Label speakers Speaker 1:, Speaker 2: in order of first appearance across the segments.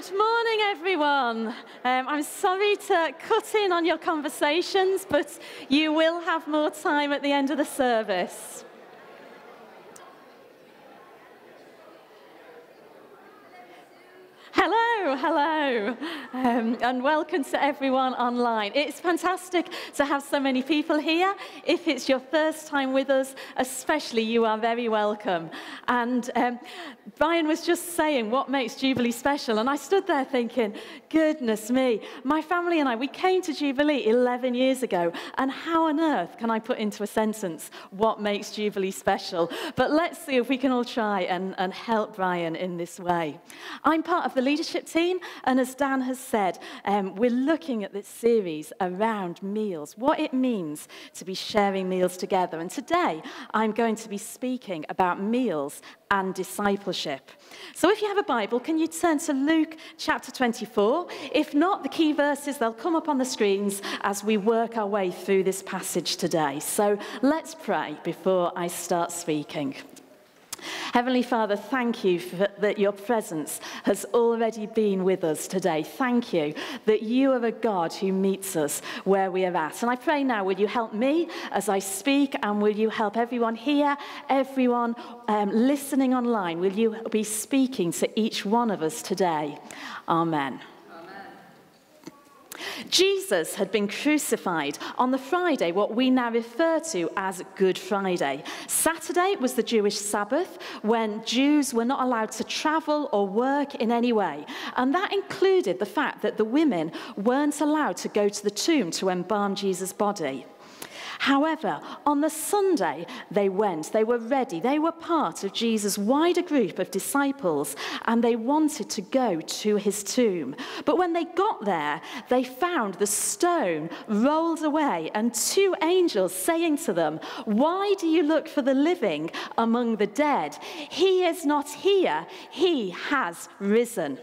Speaker 1: Good morning, everyone. Um, I'm sorry to cut in on your conversations, but you will have more time at the end of the service. Hello, hello, um, and welcome to everyone online. It's fantastic to have so many people here. If it's your first time with us, especially, you are very welcome. And um, Brian was just saying what makes Jubilee special, and I stood there thinking, goodness me, my family and I, we came to Jubilee 11 years ago, and how on earth can I put into a sentence what makes Jubilee special? But let's see if we can all try and, and help Brian in this way. I'm part of the leadership team, and as Dan has said, um, we're looking at this series around meals, what it means to be sharing meals together. And today, I'm going to be speaking about meals and discipleship. So if you have a Bible, can you turn to Luke chapter 24? If not, the key verses, they'll come up on the screens as we work our way through this passage today. So let's pray before I start speaking. Heavenly Father, thank you for, that your presence has already been with us today. Thank you that you are a God who meets us where we are at. And I pray now, will you help me as I speak, and will you help everyone here, everyone um, listening online? Will you be speaking to each one of us today? Amen. Jesus had been crucified on the Friday, what we now refer to as Good Friday. Saturday was the Jewish Sabbath when Jews were not allowed to travel or work in any way. And that included the fact that the women weren't allowed to go to the tomb to embalm Jesus' body. However, on the Sunday they went, they were ready, they were part of Jesus' wider group of disciples, and they wanted to go to his tomb. But when they got there, they found the stone rolled away, and two angels saying to them, Why do you look for the living among the dead? He is not here, he has risen.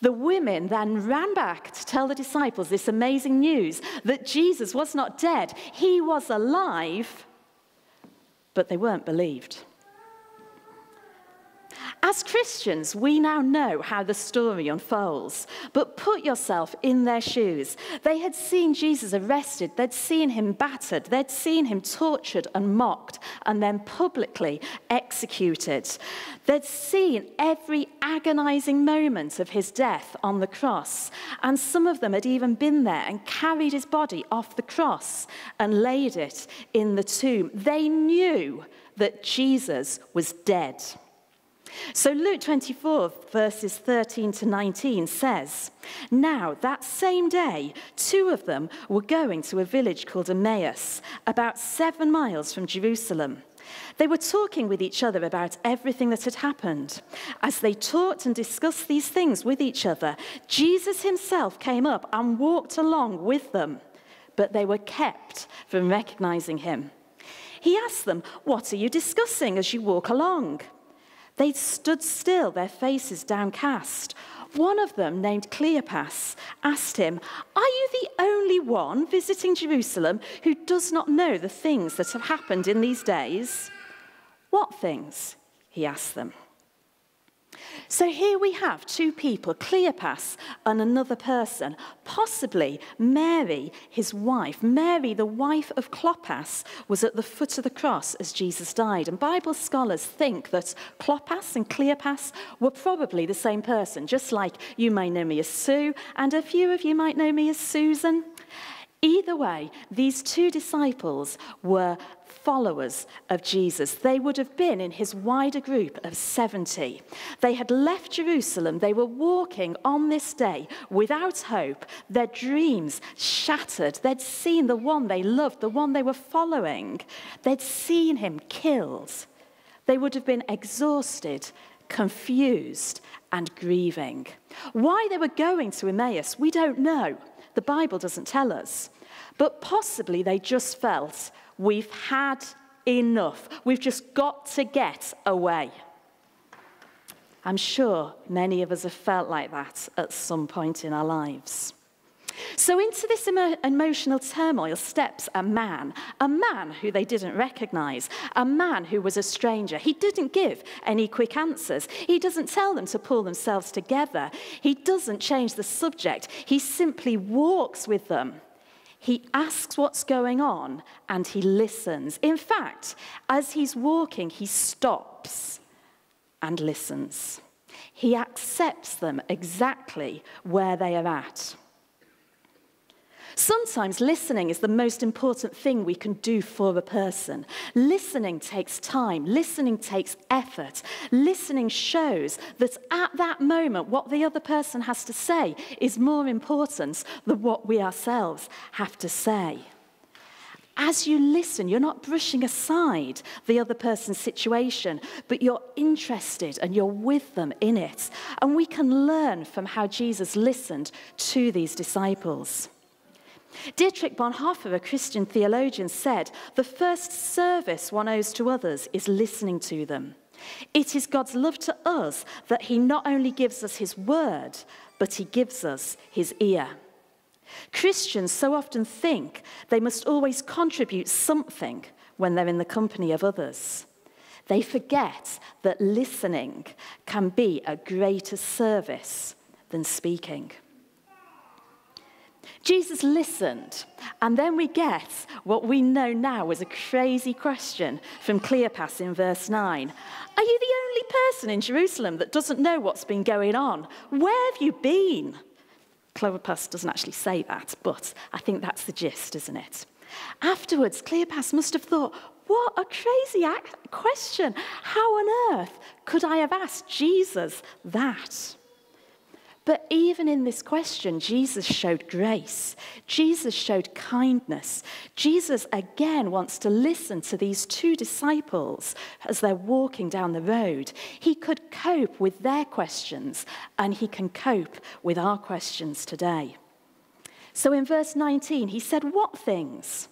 Speaker 1: The women then ran back to tell the disciples this amazing news that Jesus was not dead, he was alive, but they weren't believed. As Christians, we now know how the story unfolds, but put yourself in their shoes. They had seen Jesus arrested, they'd seen him battered, they'd seen him tortured and mocked, and then publicly executed. They'd seen every agonizing moment of his death on the cross, and some of them had even been there and carried his body off the cross and laid it in the tomb. They knew that Jesus was dead. So Luke 24, verses 13 to 19 says, Now that same day, two of them were going to a village called Emmaus, about seven miles from Jerusalem. They were talking with each other about everything that had happened. As they talked and discussed these things with each other, Jesus himself came up and walked along with them, but they were kept from recognizing him. He asked them, What are you discussing as you walk along? They stood still, their faces downcast. One of them, named Cleopas, asked him, Are you the only one visiting Jerusalem who does not know the things that have happened in these days? What things? He asked them. So here we have two people, Cleopas and another person, possibly Mary, his wife. Mary, the wife of Clopas, was at the foot of the cross as Jesus died. And Bible scholars think that Clopas and Cleopas were probably the same person, just like you may know me as Sue, and a few of you might know me as Susan. Either way, these two disciples were followers of Jesus. They would have been in his wider group of 70. They had left Jerusalem. They were walking on this day without hope, their dreams shattered. They'd seen the one they loved, the one they were following. They'd seen him killed. They would have been exhausted, confused, and grieving. Why they were going to Emmaus, we don't know. The Bible doesn't tell us. But possibly they just felt We've had enough. We've just got to get away. I'm sure many of us have felt like that at some point in our lives. So, into this emo- emotional turmoil steps a man, a man who they didn't recognize, a man who was a stranger. He didn't give any quick answers. He doesn't tell them to pull themselves together. He doesn't change the subject. He simply walks with them. He asks what's going on and he listens. In fact, as he's walking, he stops and listens. He accepts them exactly where they are at. Sometimes listening is the most important thing we can do for a person. Listening takes time, listening takes effort. Listening shows that at that moment, what the other person has to say is more important than what we ourselves have to say. As you listen, you're not brushing aside the other person's situation, but you're interested and you're with them in it. And we can learn from how Jesus listened to these disciples. Dietrich Bonhoeffer, a Christian theologian, said, The first service one owes to others is listening to them. It is God's love to us that He not only gives us His word, but He gives us His ear. Christians so often think they must always contribute something when they're in the company of others. They forget that listening can be a greater service than speaking. Jesus listened, and then we get what we know now as a crazy question from Cleopas in verse 9. Are you the only person in Jerusalem that doesn't know what's been going on? Where have you been? Cleopas doesn't actually say that, but I think that's the gist, isn't it? Afterwards, Cleopas must have thought, what a crazy question. How on earth could I have asked Jesus that? But even in this question, Jesus showed grace. Jesus showed kindness. Jesus again wants to listen to these two disciples as they're walking down the road. He could cope with their questions, and he can cope with our questions today. So in verse 19, he said, What things?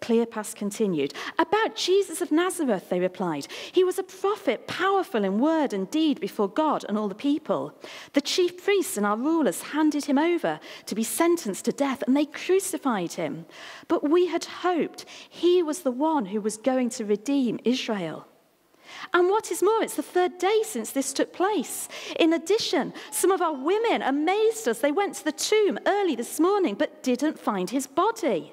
Speaker 1: Cleopas continued. About Jesus of Nazareth, they replied. He was a prophet, powerful in word and deed before God and all the people. The chief priests and our rulers handed him over to be sentenced to death, and they crucified him. But we had hoped he was the one who was going to redeem Israel. And what is more, it's the third day since this took place. In addition, some of our women amazed us. They went to the tomb early this morning but didn't find his body.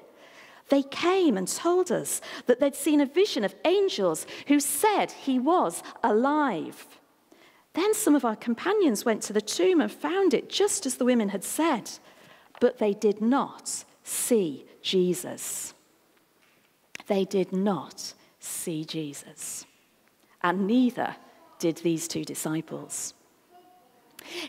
Speaker 1: They came and told us that they'd seen a vision of angels who said he was alive. Then some of our companions went to the tomb and found it just as the women had said, but they did not see Jesus. They did not see Jesus. And neither did these two disciples.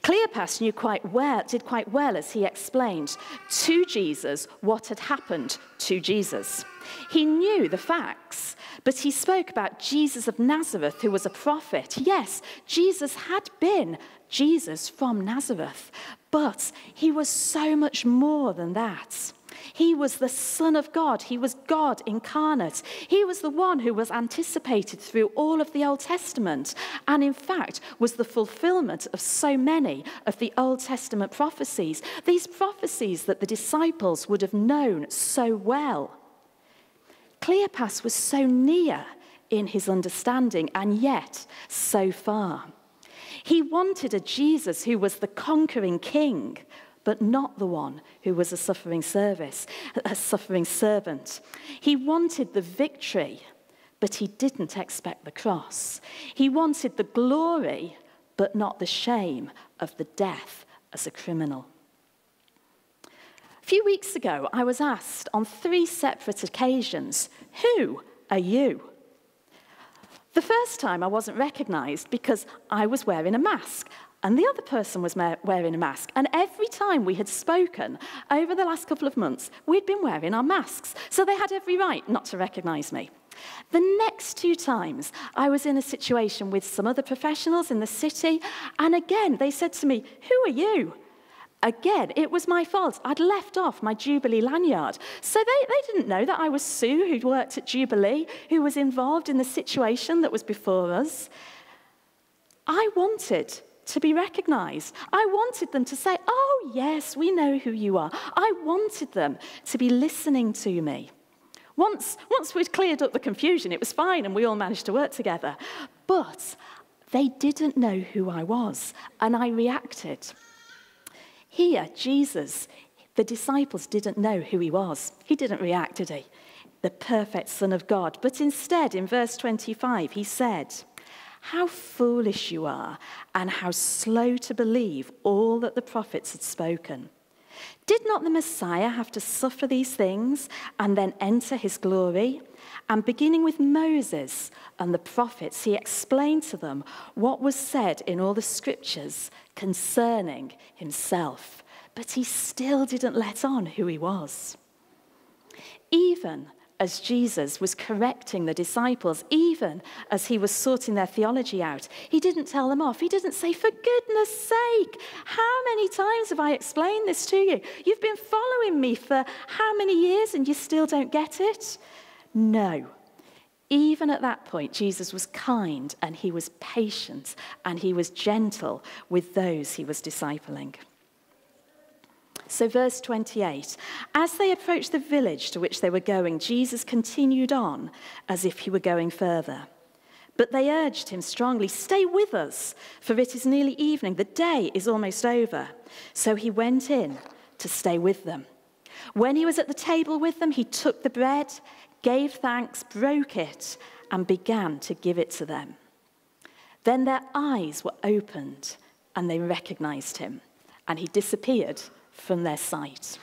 Speaker 1: Cleopas knew quite well, did quite well as he explained to Jesus what had happened to Jesus. He knew the facts, but he spoke about Jesus of Nazareth, who was a prophet. Yes, Jesus had been Jesus from Nazareth, but he was so much more than that. He was the Son of God. He was God incarnate. He was the one who was anticipated through all of the Old Testament, and in fact was the fulfillment of so many of the Old Testament prophecies. These prophecies that the disciples would have known so well. Cleopas was so near in his understanding, and yet so far. He wanted a Jesus who was the conquering king but not the one who was a suffering service, a suffering servant. He wanted the victory, but he didn't expect the cross. He wanted the glory, but not the shame of the death as a criminal. A few weeks ago, I was asked on three separate occasions, Who are you? The first time I wasn't recognized because I was wearing a mask and the other person was wearing a mask. And every time we had spoken over the last couple of months, we'd been wearing our masks. So they had every right not to recognize me. The next two times, I was in a situation with some other professionals in the city. And again, they said to me, Who are you? Again, it was my fault. I'd left off my Jubilee lanyard. So they, they didn't know that I was Sue, who'd worked at Jubilee, who was involved in the situation that was before us. I wanted to be recognized. I wanted them to say, Oh, yes, we know who you are. I wanted them to be listening to me. Once, once we'd cleared up the confusion, it was fine and we all managed to work together. But they didn't know who I was, and I reacted. Here, Jesus, the disciples didn't know who he was. He didn't react, did he? The perfect Son of God. But instead, in verse 25, he said, How foolish you are, and how slow to believe all that the prophets had spoken. Did not the Messiah have to suffer these things and then enter his glory? And beginning with Moses and the prophets, he explained to them what was said in all the scriptures concerning himself. But he still didn't let on who he was. Even as Jesus was correcting the disciples, even as he was sorting their theology out, he didn't tell them off. He didn't say, For goodness sake, how many times have I explained this to you? You've been following me for how many years and you still don't get it? No. Even at that point, Jesus was kind and he was patient and he was gentle with those he was discipling. So, verse 28 As they approached the village to which they were going, Jesus continued on as if he were going further. But they urged him strongly, Stay with us, for it is nearly evening. The day is almost over. So he went in to stay with them. When he was at the table with them, he took the bread, gave thanks, broke it, and began to give it to them. Then their eyes were opened and they recognized him, and he disappeared from their sight.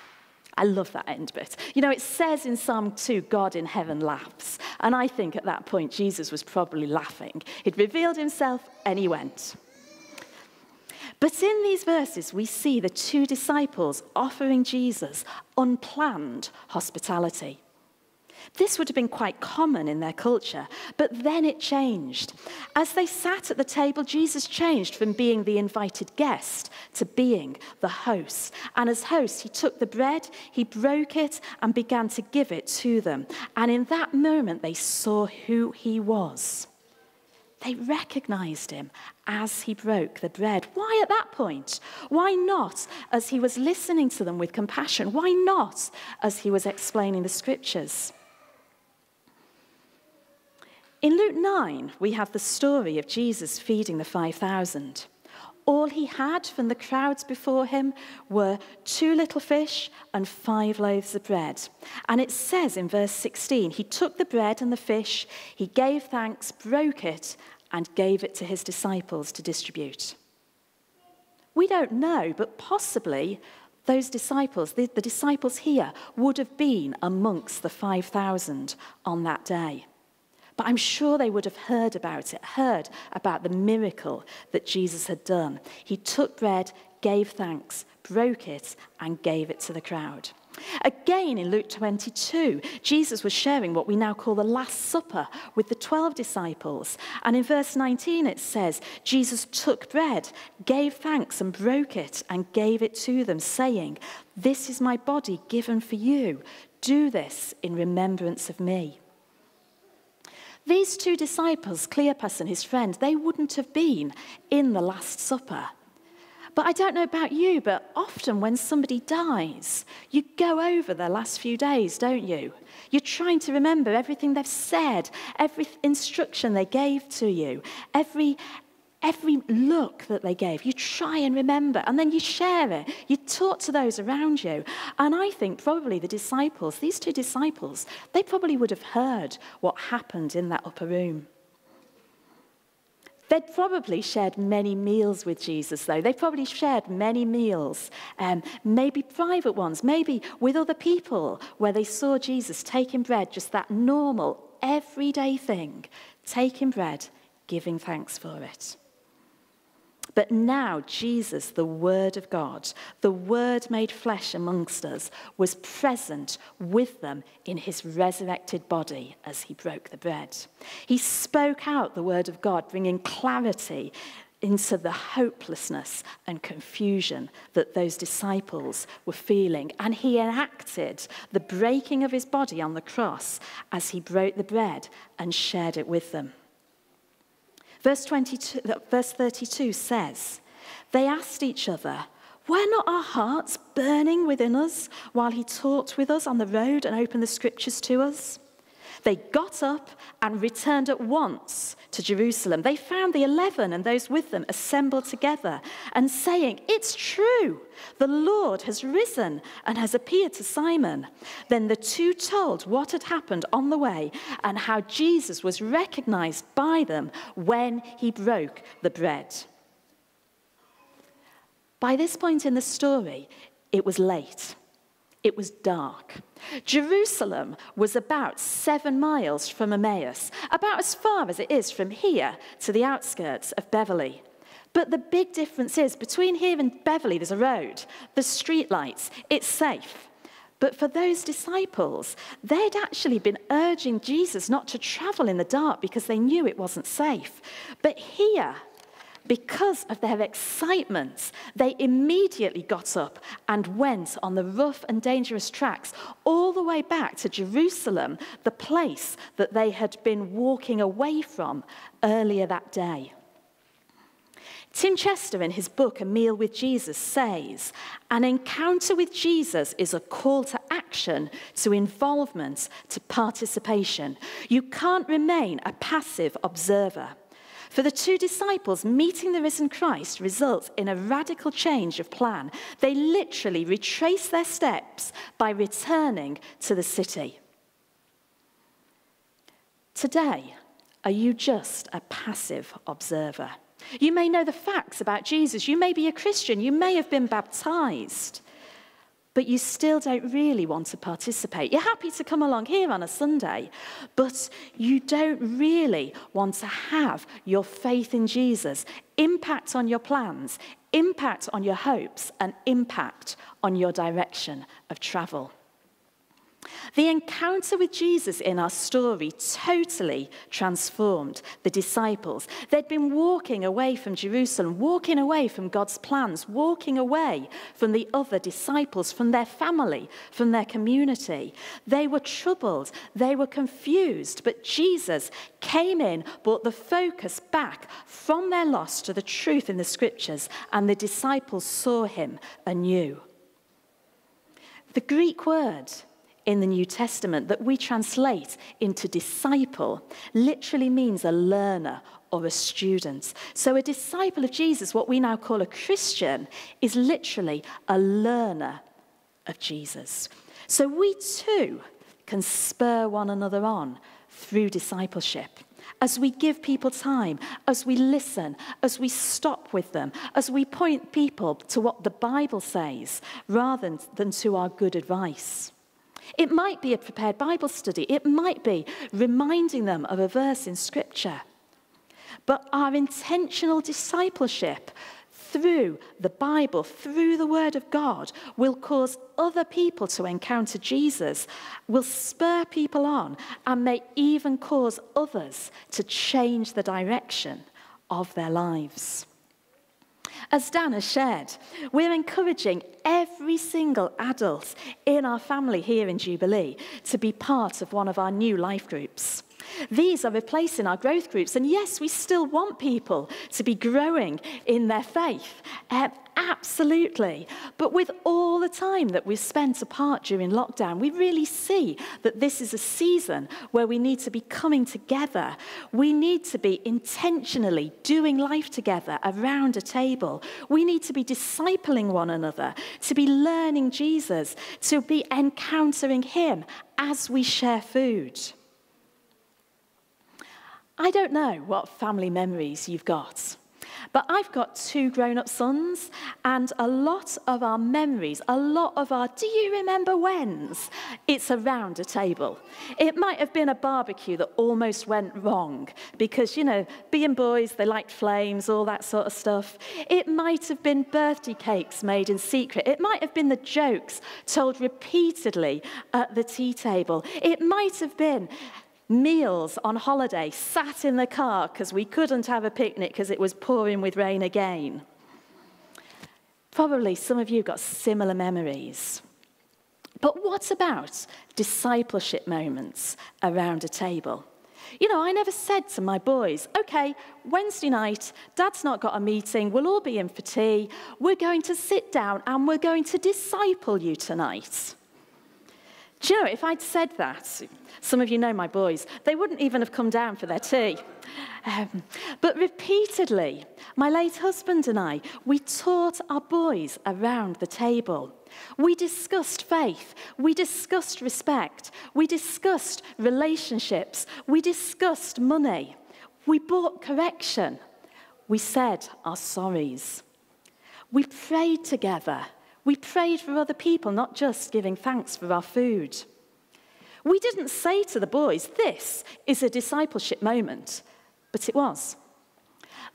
Speaker 1: I love that end bit. You know, it says in Psalm 2, God in heaven laughs. And I think at that point, Jesus was probably laughing. He'd revealed himself and he went. But in these verses, we see the two disciples offering Jesus unplanned hospitality. This would have been quite common in their culture, but then it changed. As they sat at the table, Jesus changed from being the invited guest to being the host. And as host, he took the bread, he broke it, and began to give it to them. And in that moment, they saw who he was. They recognized him as he broke the bread. Why at that point? Why not as he was listening to them with compassion? Why not as he was explaining the scriptures? In Luke 9, we have the story of Jesus feeding the 5,000. All he had from the crowds before him were two little fish and five loaves of bread. And it says in verse 16, he took the bread and the fish, he gave thanks, broke it, and gave it to his disciples to distribute. We don't know, but possibly those disciples, the, the disciples here, would have been amongst the 5,000 on that day. But I'm sure they would have heard about it, heard about the miracle that Jesus had done. He took bread, gave thanks, broke it, and gave it to the crowd. Again, in Luke 22, Jesus was sharing what we now call the Last Supper with the 12 disciples. And in verse 19, it says, Jesus took bread, gave thanks, and broke it, and gave it to them, saying, This is my body given for you. Do this in remembrance of me. These two disciples, Cleopas and his friend, they wouldn't have been in the Last Supper. But I don't know about you, but often when somebody dies, you go over their last few days, don't you? You're trying to remember everything they've said, every instruction they gave to you, every, every look that they gave. You try and remember, and then you share it. You talk to those around you. And I think probably the disciples, these two disciples, they probably would have heard what happened in that upper room. They'd probably shared many meals with Jesus, though. They probably shared many meals, um, maybe private ones, maybe with other people, where they saw Jesus taking bread, just that normal, everyday thing, taking bread, giving thanks for it. But now, Jesus, the Word of God, the Word made flesh amongst us, was present with them in his resurrected body as he broke the bread. He spoke out the Word of God, bringing clarity into the hopelessness and confusion that those disciples were feeling. And he enacted the breaking of his body on the cross as he broke the bread and shared it with them. Verse, 22, verse 32 says, They asked each other, Were not our hearts burning within us while he talked with us on the road and opened the scriptures to us? They got up and returned at once to Jerusalem. They found the eleven and those with them assembled together and saying, It's true, the Lord has risen and has appeared to Simon. Then the two told what had happened on the way and how Jesus was recognized by them when he broke the bread. By this point in the story, it was late. It was dark. Jerusalem was about seven miles from Emmaus, about as far as it is from here to the outskirts of Beverley. But the big difference is between here and Beverley, there's a road, there's streetlights, it's safe. But for those disciples, they'd actually been urging Jesus not to travel in the dark because they knew it wasn't safe. But here, because of their excitement, they immediately got up and went on the rough and dangerous tracks all the way back to Jerusalem, the place that they had been walking away from earlier that day. Tim Chester, in his book A Meal with Jesus, says an encounter with Jesus is a call to action, to involvement, to participation. You can't remain a passive observer. For the two disciples, meeting the risen Christ results in a radical change of plan. They literally retrace their steps by returning to the city. Today, are you just a passive observer? You may know the facts about Jesus. You may be a Christian. You may have been baptized but you still don't really want to participate. You're happy to come along here on a Sunday, but you don't really want to have your faith in Jesus impact on your plans, impact on your hopes, and impact on your direction of travel. The encounter with Jesus in our story totally transformed the disciples. They'd been walking away from Jerusalem, walking away from God's plans, walking away from the other disciples, from their family, from their community. They were troubled, they were confused, but Jesus came in, brought the focus back from their loss to the truth in the scriptures, and the disciples saw him anew. The Greek word in the New Testament that we translate into disciple literally means a learner or a student. So, a disciple of Jesus, what we now call a Christian, is literally a learner of Jesus. So, we too can spur one another on through discipleship. As we give people time, as we listen, as we stop with them, as we point people to what the Bible says rather than to our good advice. It might be a prepared Bible study. It might be reminding them of a verse in Scripture. But our intentional discipleship through the Bible, through the Word of God, will cause other people to encounter Jesus, will spur people on, and may even cause others to change the direction of their lives. As Dan has shared, we're encouraging every single adult in our family here in Jubilee to be part of one of our new life groups. These are replacing our growth groups. And yes, we still want people to be growing in their faith. Uh, absolutely. But with all the time that we've spent apart during lockdown, we really see that this is a season where we need to be coming together. We need to be intentionally doing life together around a table. We need to be discipling one another, to be learning Jesus, to be encountering Him as we share food. I don't know what family memories you've got. But I've got two grown up sons, and a lot of our memories, a lot of our do you remember whens? It's around a table. It might have been a barbecue that almost went wrong because, you know, being boys, they liked flames, all that sort of stuff. It might have been birthday cakes made in secret. It might have been the jokes told repeatedly at the tea table. It might have been meals on holiday, sat in the car because we couldn't have a picnic because it was pouring with rain again. Probably some of you got similar memories. But what about discipleship moments around a table? You know, I never said to my boys, okay, Wednesday night, dad's not got a meeting, we'll all be in for tea, we're going to sit down and we're going to disciple you tonight. Do you know, if I'd said that, some of you know my boys, they wouldn't even have come down for their tea. Um, but repeatedly, my late husband and I, we taught our boys around the table. We discussed faith. We discussed respect. We discussed relationships. We discussed money. We bought correction. We said our sorries. We prayed together. We prayed for other people, not just giving thanks for our food. We didn't say to the boys, This is a discipleship moment, but it was.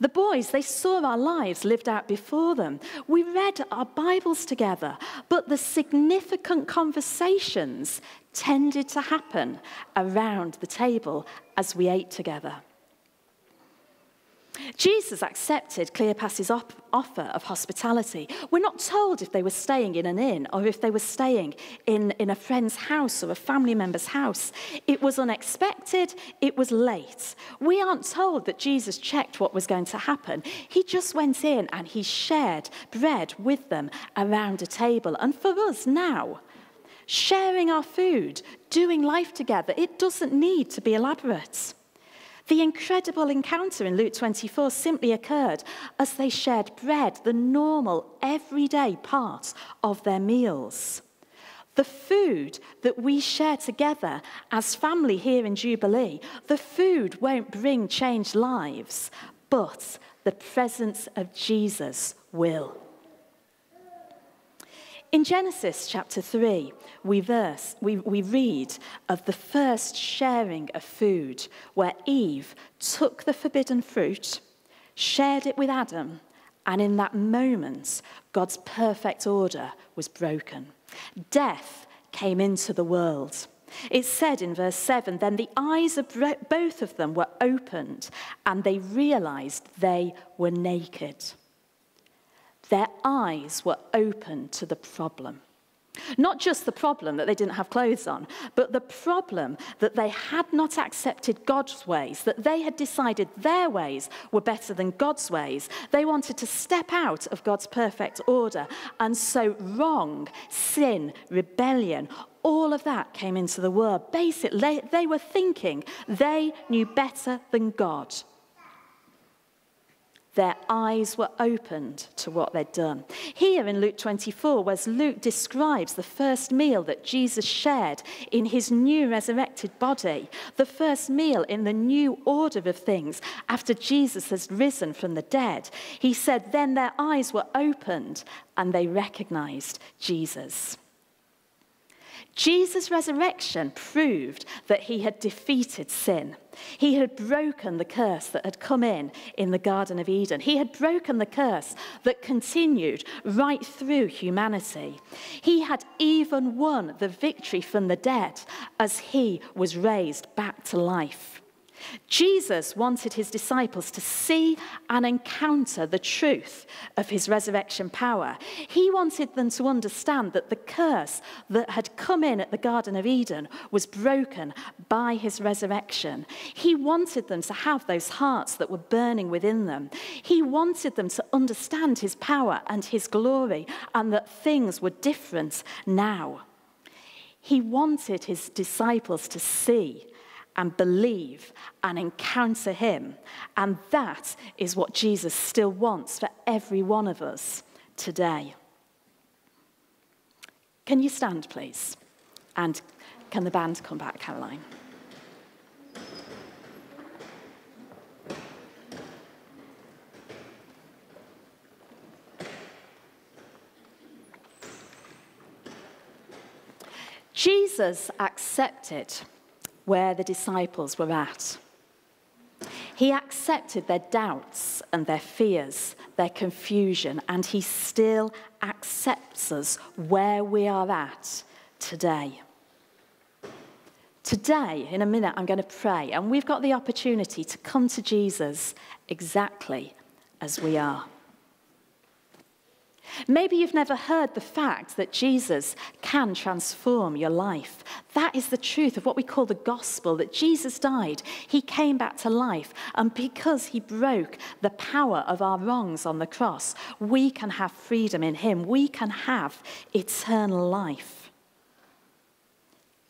Speaker 1: The boys, they saw our lives lived out before them. We read our Bibles together, but the significant conversations tended to happen around the table as we ate together. Jesus accepted Cleopas's op- offer of hospitality. We're not told if they were staying in an inn or if they were staying in, in a friend's house or a family member's house. It was unexpected, it was late. We aren't told that Jesus checked what was going to happen. He just went in and he shared bread with them around a table. And for us now, sharing our food, doing life together, it doesn't need to be elaborate. The incredible encounter in Luke 24 simply occurred as they shared bread, the normal, everyday part of their meals. The food that we share together as family here in Jubilee, the food won't bring changed lives, but the presence of Jesus will. In Genesis chapter 3, we, verse, we, we read of the first sharing of food where Eve took the forbidden fruit, shared it with Adam, and in that moment, God's perfect order was broken. Death came into the world. It said in verse 7 then the eyes of both of them were opened, and they realized they were naked. Their eyes were open to the problem. Not just the problem that they didn't have clothes on, but the problem that they had not accepted God's ways, that they had decided their ways were better than God's ways. They wanted to step out of God's perfect order. And so, wrong, sin, rebellion, all of that came into the world. Basically, they were thinking they knew better than God. Their eyes were opened to what they'd done. Here in Luke 24, where Luke describes the first meal that Jesus shared in his new resurrected body, the first meal in the new order of things after Jesus has risen from the dead, he said, Then their eyes were opened and they recognized Jesus. Jesus' resurrection proved that he had defeated sin. He had broken the curse that had come in in the Garden of Eden. He had broken the curse that continued right through humanity. He had even won the victory from the dead as he was raised back to life. Jesus wanted his disciples to see and encounter the truth of his resurrection power. He wanted them to understand that the curse that had come in at the Garden of Eden was broken by his resurrection. He wanted them to have those hearts that were burning within them. He wanted them to understand his power and his glory and that things were different now. He wanted his disciples to see and believe and encounter Him. And that is what Jesus still wants for every one of us today. Can you stand, please? And can the band come back, Caroline? Jesus accepted where the disciples were at. He accepted their doubts and their fears, their confusion, and he still accepts us where we are at today. Today, in a minute, I'm going to pray, and we've got the opportunity to come to Jesus exactly as we are. Maybe you've never heard the fact that Jesus can transform your life. That is the truth of what we call the gospel that Jesus died. He came back to life. And because he broke the power of our wrongs on the cross, we can have freedom in him. We can have eternal life.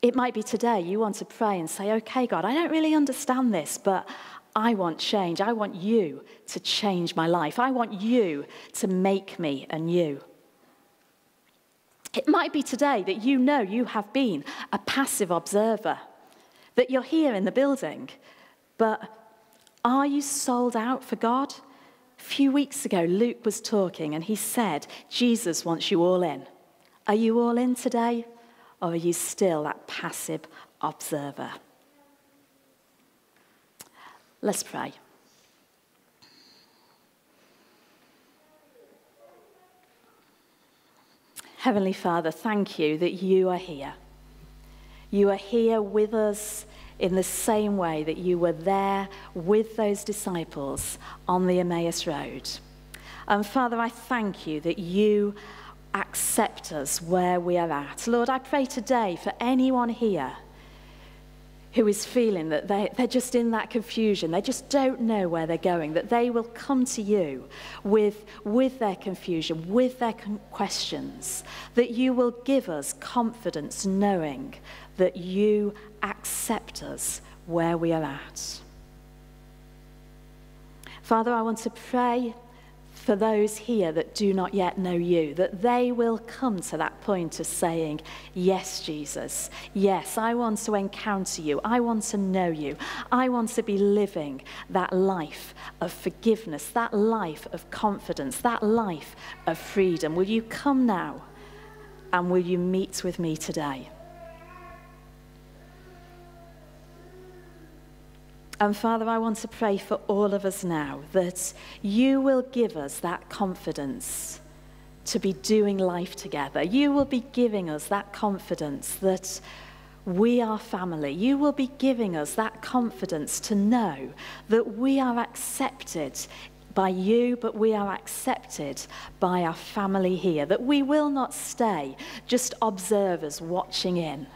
Speaker 1: It might be today you want to pray and say, okay, God, I don't really understand this, but I want change. I want you to change my life. I want you to make me anew. It might be today that you know you have been a passive observer, that you're here in the building, but are you sold out for God? A few weeks ago, Luke was talking and he said, Jesus wants you all in. Are you all in today, or are you still that passive observer? Let's pray. Heavenly Father, thank you that you are here. You are here with us in the same way that you were there with those disciples on the Emmaus Road. And Father, I thank you that you accept us where we are at. Lord, I pray today for anyone here who is feeling that they, they're just in that confusion, they just don't know where they're going, that they will come to you with, with their confusion, with their con- questions, that you will give us confidence knowing that you accept us where we are at. Father, I want to pray for those here that do not yet know you, that they will come to that point of saying, Yes, Jesus, yes, I want to encounter you. I want to know you. I want to be living that life of forgiveness, that life of confidence, that life of freedom. Will you come now and will you meet with me today? And Father, I want to pray for all of us now that you will give us that confidence to be doing life together. You will be giving us that confidence that we are family. You will be giving us that confidence to know that we are accepted by you, but we are accepted by our family here. That we will not stay just observers watching in,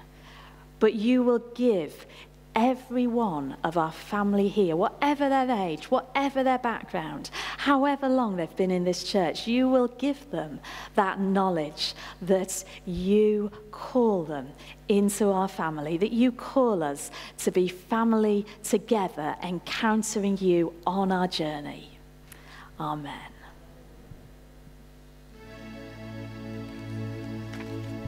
Speaker 1: but you will give every one of our family here, whatever their age, whatever their background, however long they've been in this church, you will give them that knowledge that you call them into our family, that you call us to be family together, encountering you on our journey. Amen.